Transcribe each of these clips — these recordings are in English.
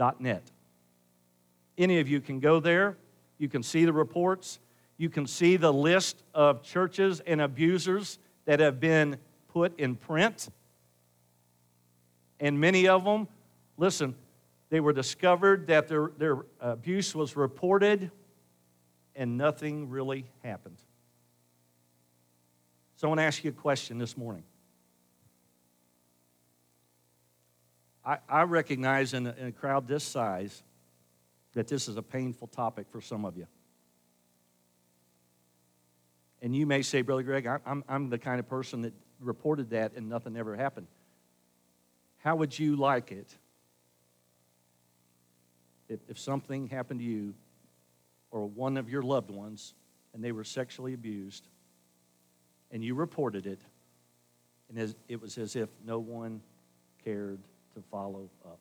www.abuseinthechurch.net. Any of you can go there, you can see the reports, you can see the list of churches and abusers that have been put in print. And many of them, listen, they were discovered that their, their abuse was reported and nothing really happened. So I want to ask you a question this morning. I, I recognize in a, in a crowd this size that this is a painful topic for some of you. And you may say, Brother Greg, I'm, I'm the kind of person that reported that and nothing ever happened. How would you like it if, if something happened to you or one of your loved ones and they were sexually abused and you reported it and it was as if no one cared to follow up?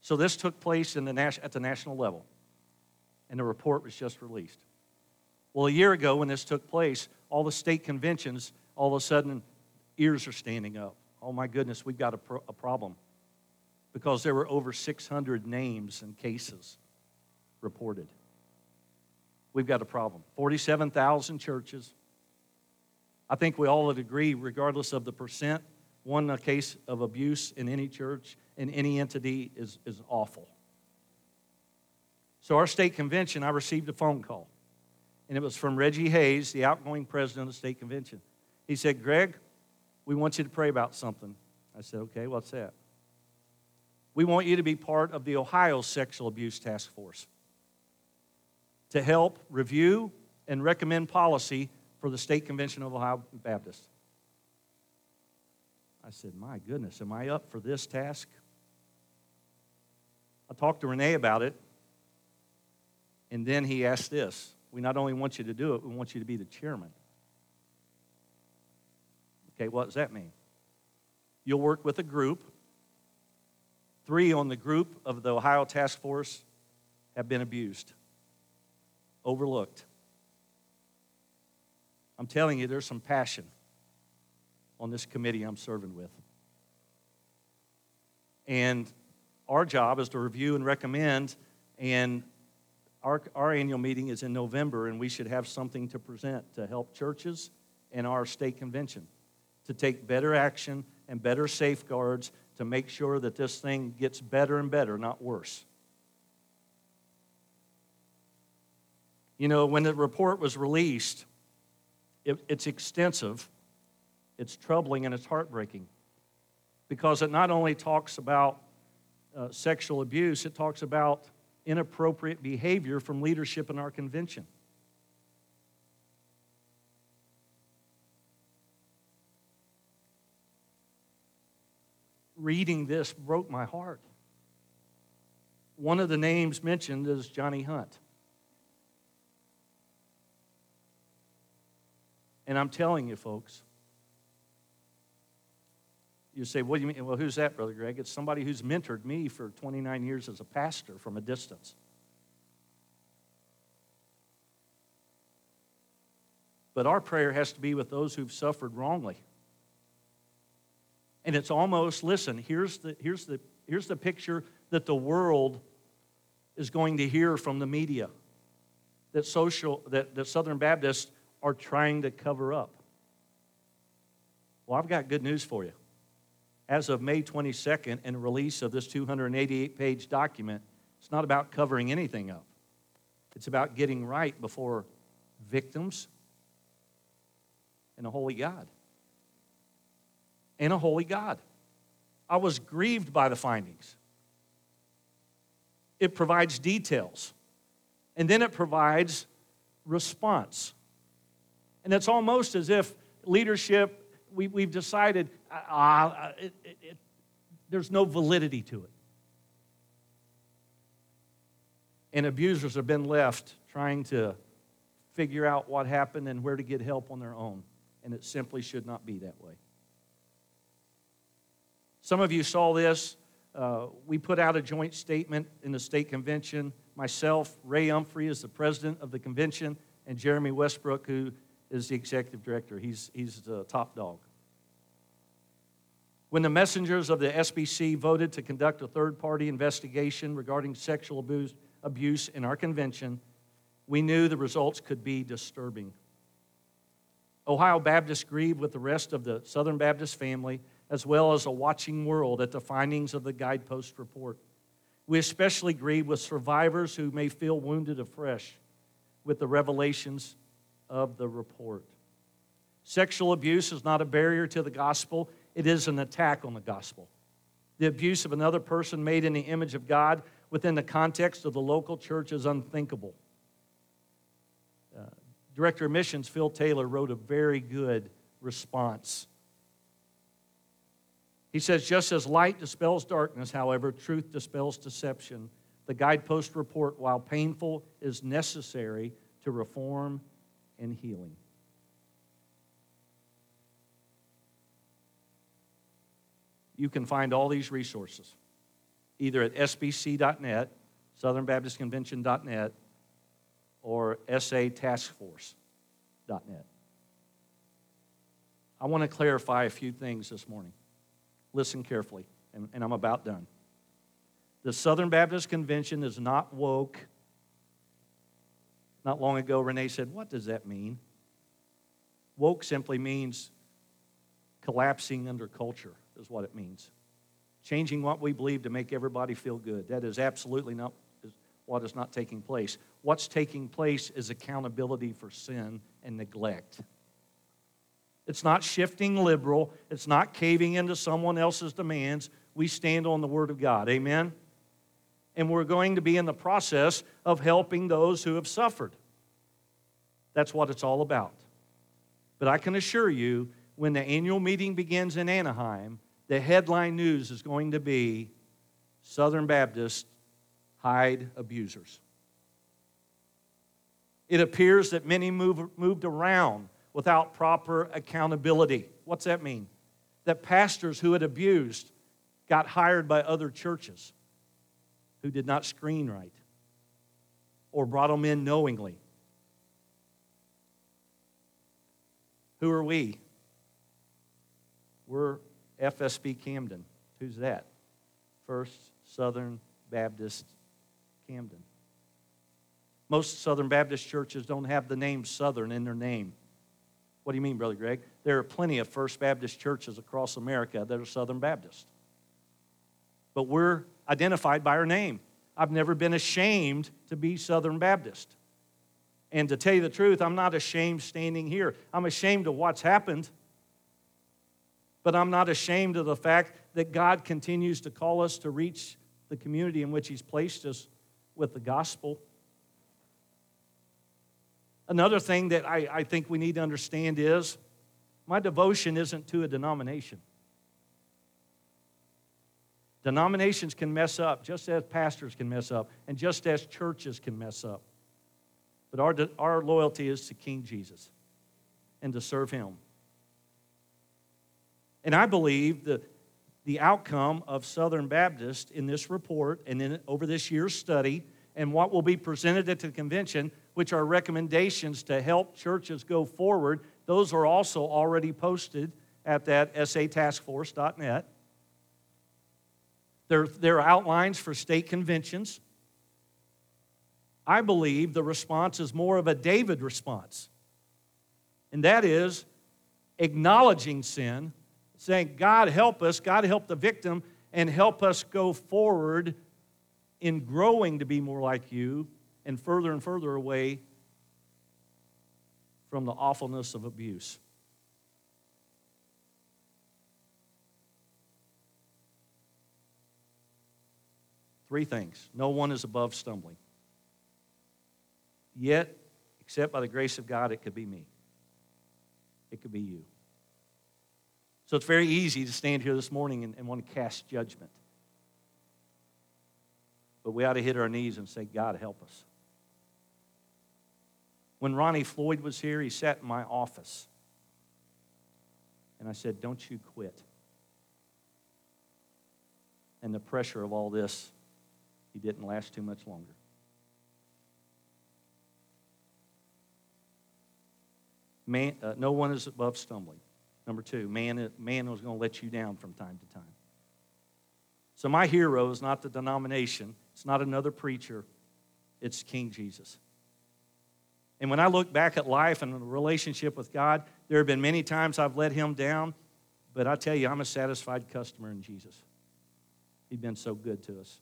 So this took place in the, at the national level, and the report was just released. Well, a year ago, when this took place, all the state conventions, all of a sudden, ears are standing up. Oh my goodness, we've got a, pro- a problem. Because there were over 600 names and cases reported. We've got a problem. 47,000 churches. I think we all would agree, regardless of the percent, one a case of abuse in any church, in any entity, is, is awful. So, our state convention, I received a phone call, and it was from Reggie Hayes, the outgoing president of the state convention. He said, Greg, we want you to pray about something. I said, okay, what's that? We want you to be part of the Ohio Sexual Abuse Task Force to help review and recommend policy for the State Convention of Ohio Baptists. I said, My goodness, am I up for this task? I talked to Renee about it, and then he asked this We not only want you to do it, we want you to be the chairman. Okay, what does that mean? You'll work with a group. Three on the group of the Ohio Task Force have been abused, overlooked. I'm telling you, there's some passion on this committee I'm serving with. And our job is to review and recommend, and our, our annual meeting is in November, and we should have something to present to help churches and our state convention to take better action and better safeguards to make sure that this thing gets better and better, not worse. You know, when the report was released, it, it's extensive it's troubling and it's heartbreaking because it not only talks about uh, sexual abuse, it talks about inappropriate behavior from leadership in our convention. Reading this broke my heart. One of the names mentioned is Johnny Hunt. And I'm telling you, folks, you say, what do you mean? Well, who's that, Brother Greg? It's somebody who's mentored me for 29 years as a pastor from a distance. But our prayer has to be with those who've suffered wrongly. And it's almost, listen, here's the, here's the, here's the picture that the world is going to hear from the media that social that, that Southern Baptists are trying to cover up. Well, I've got good news for you as of May 22nd and release of this 288 page document, it's not about covering anything up. It's about getting right before victims and a holy God. And a holy God. I was grieved by the findings. It provides details, and then it provides response. And it's almost as if leadership we, we've decided it, it, it, there's no validity to it. And abusers have been left trying to figure out what happened and where to get help on their own. And it simply should not be that way. Some of you saw this. Uh, we put out a joint statement in the state convention. Myself, Ray Humphrey is the president of the convention, and Jeremy Westbrook, who is the executive director. He's, he's the top dog. When the messengers of the SBC voted to conduct a third party investigation regarding sexual abuse, abuse in our convention, we knew the results could be disturbing. Ohio Baptists grieved with the rest of the Southern Baptist family, as well as a watching world, at the findings of the guidepost report. We especially grieve with survivors who may feel wounded afresh with the revelations of the report. Sexual abuse is not a barrier to the gospel, it is an attack on the gospel. The abuse of another person made in the image of God within the context of the local church is unthinkable. Uh, Director of Missions Phil Taylor wrote a very good response. He says, just as light dispels darkness, however, truth dispels deception. The guidepost report, while painful, is necessary to reform and healing. You can find all these resources either at sbc.net, southernbaptistconvention.net, or sataskforce.net. I want to clarify a few things this morning. Listen carefully, and, and I'm about done. The Southern Baptist Convention is not woke. Not long ago, Renee said, What does that mean? Woke simply means collapsing under culture, is what it means. Changing what we believe to make everybody feel good. That is absolutely not what is not taking place. What's taking place is accountability for sin and neglect. It's not shifting liberal, it's not caving into someone else's demands. We stand on the Word of God. Amen? And we're going to be in the process of helping those who have suffered. That's what it's all about. But I can assure you, when the annual meeting begins in Anaheim, the headline news is going to be Southern Baptist hide abusers. It appears that many move, moved around without proper accountability. What's that mean? That pastors who had abused got hired by other churches who did not screen right or brought them in knowingly. Who are we? We're FSB Camden. Who's that? First Southern Baptist Camden. Most Southern Baptist churches don't have the name Southern in their name. What do you mean, Brother Greg? There are plenty of First Baptist churches across America that are Southern Baptist. But we're identified by our name. I've never been ashamed to be Southern Baptist. And to tell you the truth, I'm not ashamed standing here. I'm ashamed of what's happened, but I'm not ashamed of the fact that God continues to call us to reach the community in which He's placed us with the gospel. Another thing that I, I think we need to understand is my devotion isn't to a denomination. Denominations can mess up just as pastors can mess up and just as churches can mess up. But our, our loyalty is to King Jesus and to serve Him. And I believe that the outcome of Southern Baptist in this report and then over this year's study and what will be presented at the convention, which are recommendations to help churches go forward. Those are also already posted at that sataskforce.net. There, there are outlines for state conventions. I believe the response is more of a David response, and that is acknowledging sin, saying, God help us, God help the victim, and help us go forward in growing to be more like you and further and further away from the awfulness of abuse. Three things. No one is above stumbling. Yet, except by the grace of God, it could be me. It could be you. So it's very easy to stand here this morning and, and want to cast judgment. But we ought to hit our knees and say, God, help us. When Ronnie Floyd was here, he sat in my office. And I said, Don't you quit. And the pressure of all this, he didn't last too much longer. Man, uh, no one is above stumbling. Number two, man, man was going to let you down from time to time. So my hero is not the denomination, it's not another preacher, it's King Jesus. And when I look back at life and the relationship with God, there have been many times I've let him down, but I tell you, I'm a satisfied customer in Jesus. He's been so good to us.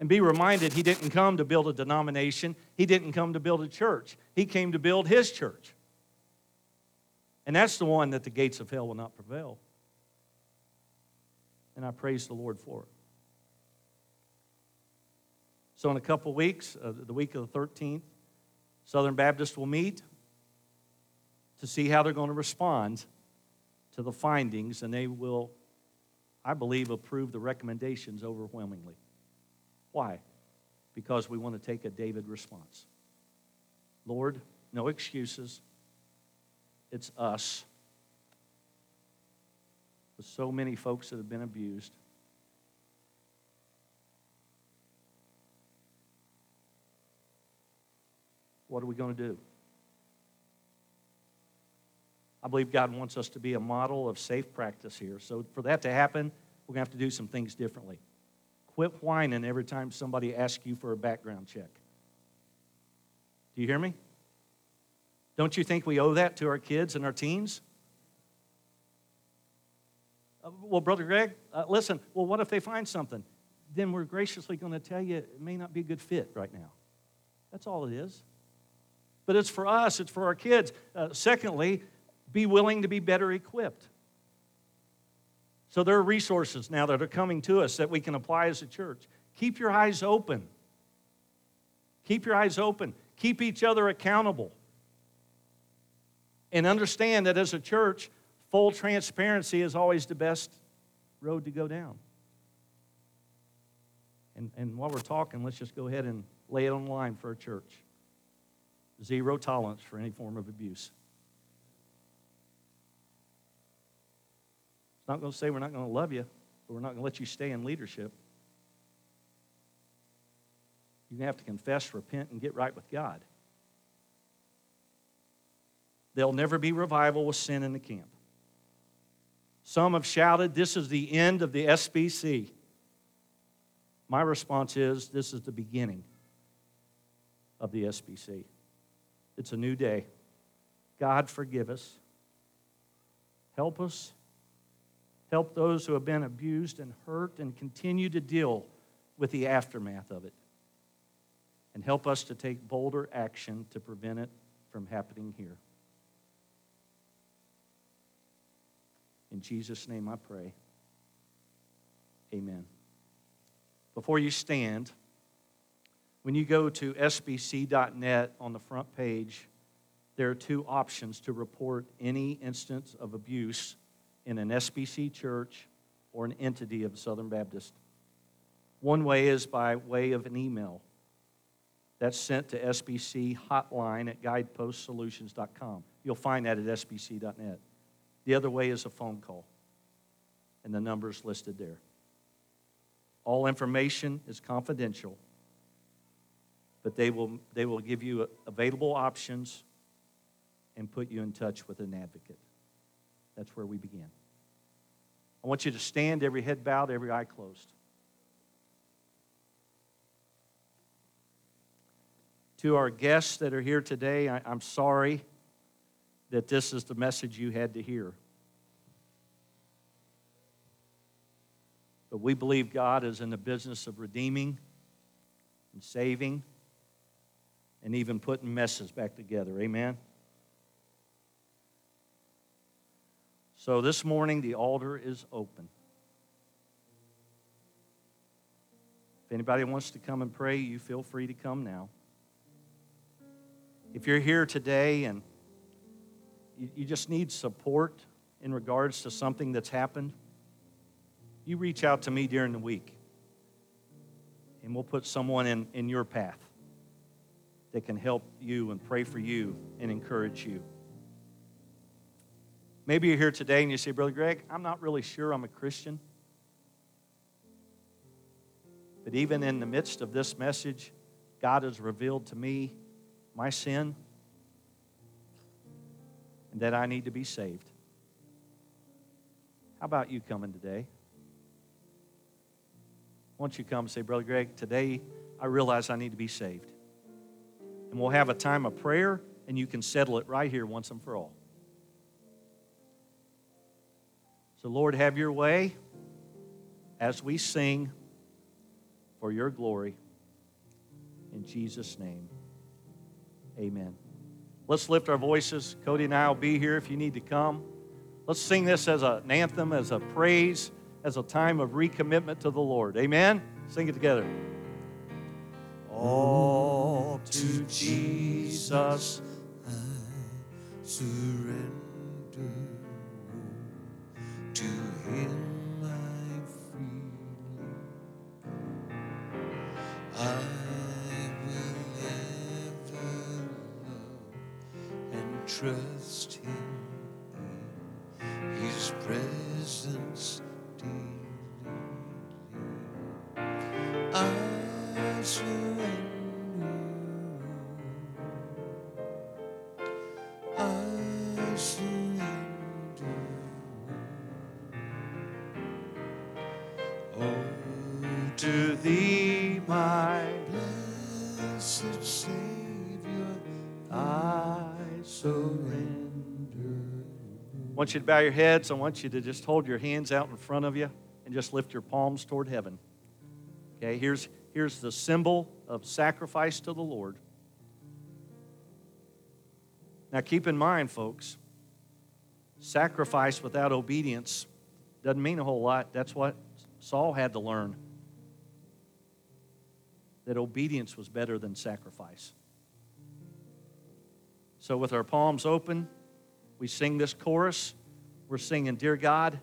And be reminded, he didn't come to build a denomination, he didn't come to build a church. He came to build his church. And that's the one that the gates of hell will not prevail. And I praise the Lord for it. So, in a couple weeks, uh, the week of the 13th, Southern Baptists will meet to see how they're going to respond to the findings, and they will, I believe, approve the recommendations overwhelmingly. Why? Because we want to take a David response. Lord, no excuses. It's us. With so many folks that have been abused. What are we going to do? I believe God wants us to be a model of safe practice here. So, for that to happen, we're going to have to do some things differently. Quit whining every time somebody asks you for a background check. Do you hear me? Don't you think we owe that to our kids and our teens? Uh, well, Brother Greg, uh, listen, well, what if they find something? Then we're graciously going to tell you it may not be a good fit right now. That's all it is. But it's for us, it's for our kids. Uh, secondly, be willing to be better equipped. So there are resources now that are coming to us that we can apply as a church. Keep your eyes open. Keep your eyes open. Keep each other accountable. And understand that as a church, full transparency is always the best road to go down. And, and while we're talking, let's just go ahead and lay it on the line for a church. Zero tolerance for any form of abuse. It's not going to say we're not going to love you, but we're not going to let you stay in leadership. You're going to have to confess, repent, and get right with God. There'll never be revival with sin in the camp. Some have shouted, This is the end of the SBC. My response is, This is the beginning of the SBC. It's a new day. God, forgive us. Help us. Help those who have been abused and hurt and continue to deal with the aftermath of it. And help us to take bolder action to prevent it from happening here. In Jesus' name I pray. Amen. Before you stand, when you go to sbc.net on the front page, there are two options to report any instance of abuse in an SBC church or an entity of Southern Baptist. One way is by way of an email. That's sent to SBC hotline at guidepostsolutions.com. You'll find that at sbc.net. The other way is a phone call, and the number is listed there. All information is confidential, but they will, they will give you available options and put you in touch with an advocate. That's where we begin. I want you to stand, every head bowed, every eye closed. To our guests that are here today, I, am sorry that this is the message you had to hear. But we believe God is in the business of redeeming and saving and even putting messes back together. Amen? So this morning, the altar is open. If anybody wants to come and pray, you feel free to come now. If you're here today and you, just need support in regards to something that's happened, you reach out to me during the week. And we'll put someone in, in your path that can help you and pray for you and encourage you. Maybe you're here today and you say, Brother Greg, I'm not really sure I'm a Christian. But even in the midst of this message, God has revealed to me my sin and that I need to be saved. How about you coming today? Once you come say, Brother Greg, today I realize I need to be saved. And we'll have a time of prayer, and you can settle it right here once and for all. So, Lord, have your way as we sing for your glory. In Jesus' name, amen. Let's lift our voices. Cody and I will be here if you need to come. Let's sing this as an anthem, as a praise, as a time of recommitment to the Lord. Amen? Sing it together. All to Jesus I surrender. Trust Him His presence daily. I surrender. I surrender. Oh, To thee, my blessed Savior, want you to bow your heads. I want you to just hold your hands out in front of you and just lift your palms toward heaven. Okay, here's, here's the symbol of sacrifice to the Lord. Now, keep in mind, folks, sacrifice without obedience doesn't mean a whole lot. That's what Saul had to learn that obedience was better than sacrifice. So, with our palms open, we sing this chorus. We're singing, Dear God,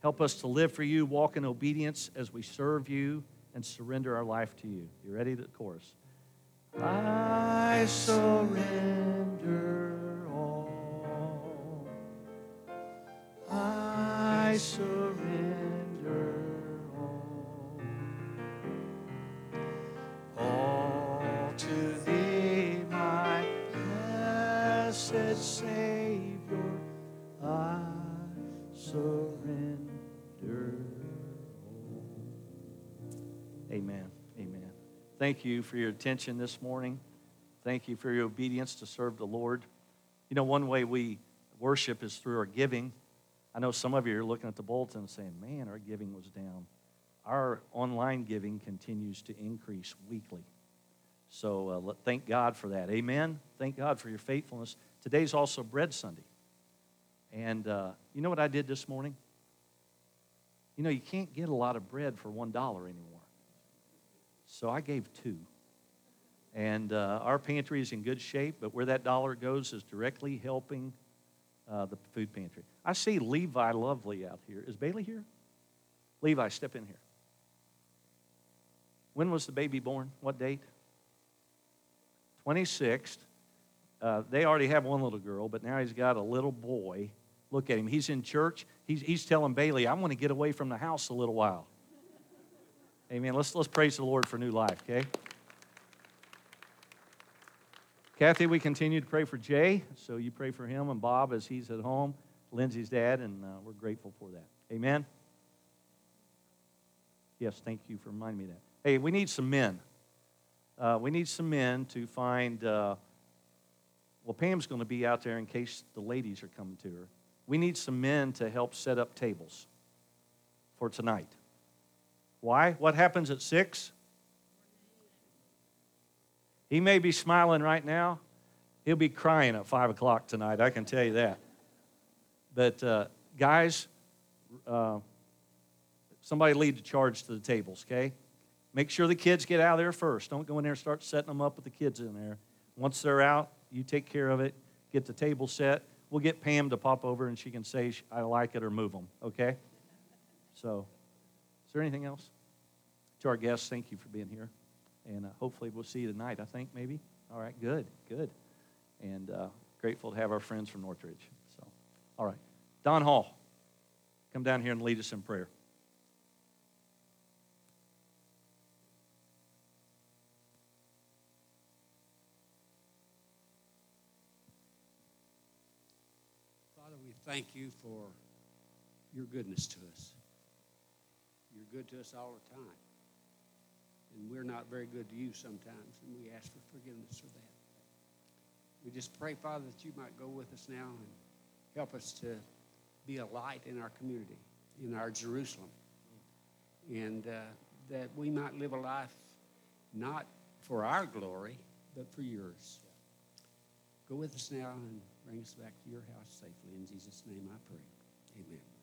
help us to live for you, walk in obedience as we serve you and surrender our life to you. You ready? The chorus. I surrender Thank you for your attention this morning. Thank you for your obedience to serve the Lord. You know, one way we worship is through our giving. I know some of you are looking at the bulletin saying, man, our giving was down. Our online giving continues to increase weekly. So uh, thank God for that. Amen. Thank God for your faithfulness. Today's also Bread Sunday. And uh, you know what I did this morning? You know, you can't get a lot of bread for $1 anymore. So I gave two. And uh, our pantry is in good shape, but where that dollar goes is directly helping uh, the food pantry. I see Levi Lovely out here. Is Bailey here? Levi, step in here. When was the baby born? What date? 26th. Uh, they already have one little girl, but now he's got a little boy. Look at him. He's in church. He's, he's telling Bailey, I want to get away from the house a little while. Amen. Let's, let's praise the Lord for new life, okay? Kathy, we continue to pray for Jay, so you pray for him and Bob as he's at home, Lindsay's dad, and uh, we're grateful for that. Amen. Yes, thank you for reminding me of that. Hey, we need some men. Uh, we need some men to find. Uh, well, Pam's going to be out there in case the ladies are coming to her. We need some men to help set up tables for tonight. Why? What happens at 6? He may be smiling right now. He'll be crying at 5 o'clock tonight, I can tell you that. But, uh, guys, uh, somebody lead the charge to the tables, okay? Make sure the kids get out of there first. Don't go in there and start setting them up with the kids in there. Once they're out, you take care of it, get the table set. We'll get Pam to pop over and she can say, I like it or move them, okay? So, is there anything else? To our guests, thank you for being here. And uh, hopefully we'll see you tonight, I think, maybe. All right, good, good. And uh, grateful to have our friends from Northridge. So, all right. Don Hall, come down here and lead us in prayer. Father, we thank you for your goodness to us. You're good to us all the time. And we're not very good to you sometimes, and we ask for forgiveness for that. We just pray, Father, that you might go with us now and help us to be a light in our community, in our Jerusalem, and uh, that we might live a life not for our glory, but for yours. Go with us now and bring us back to your house safely. In Jesus' name I pray. Amen.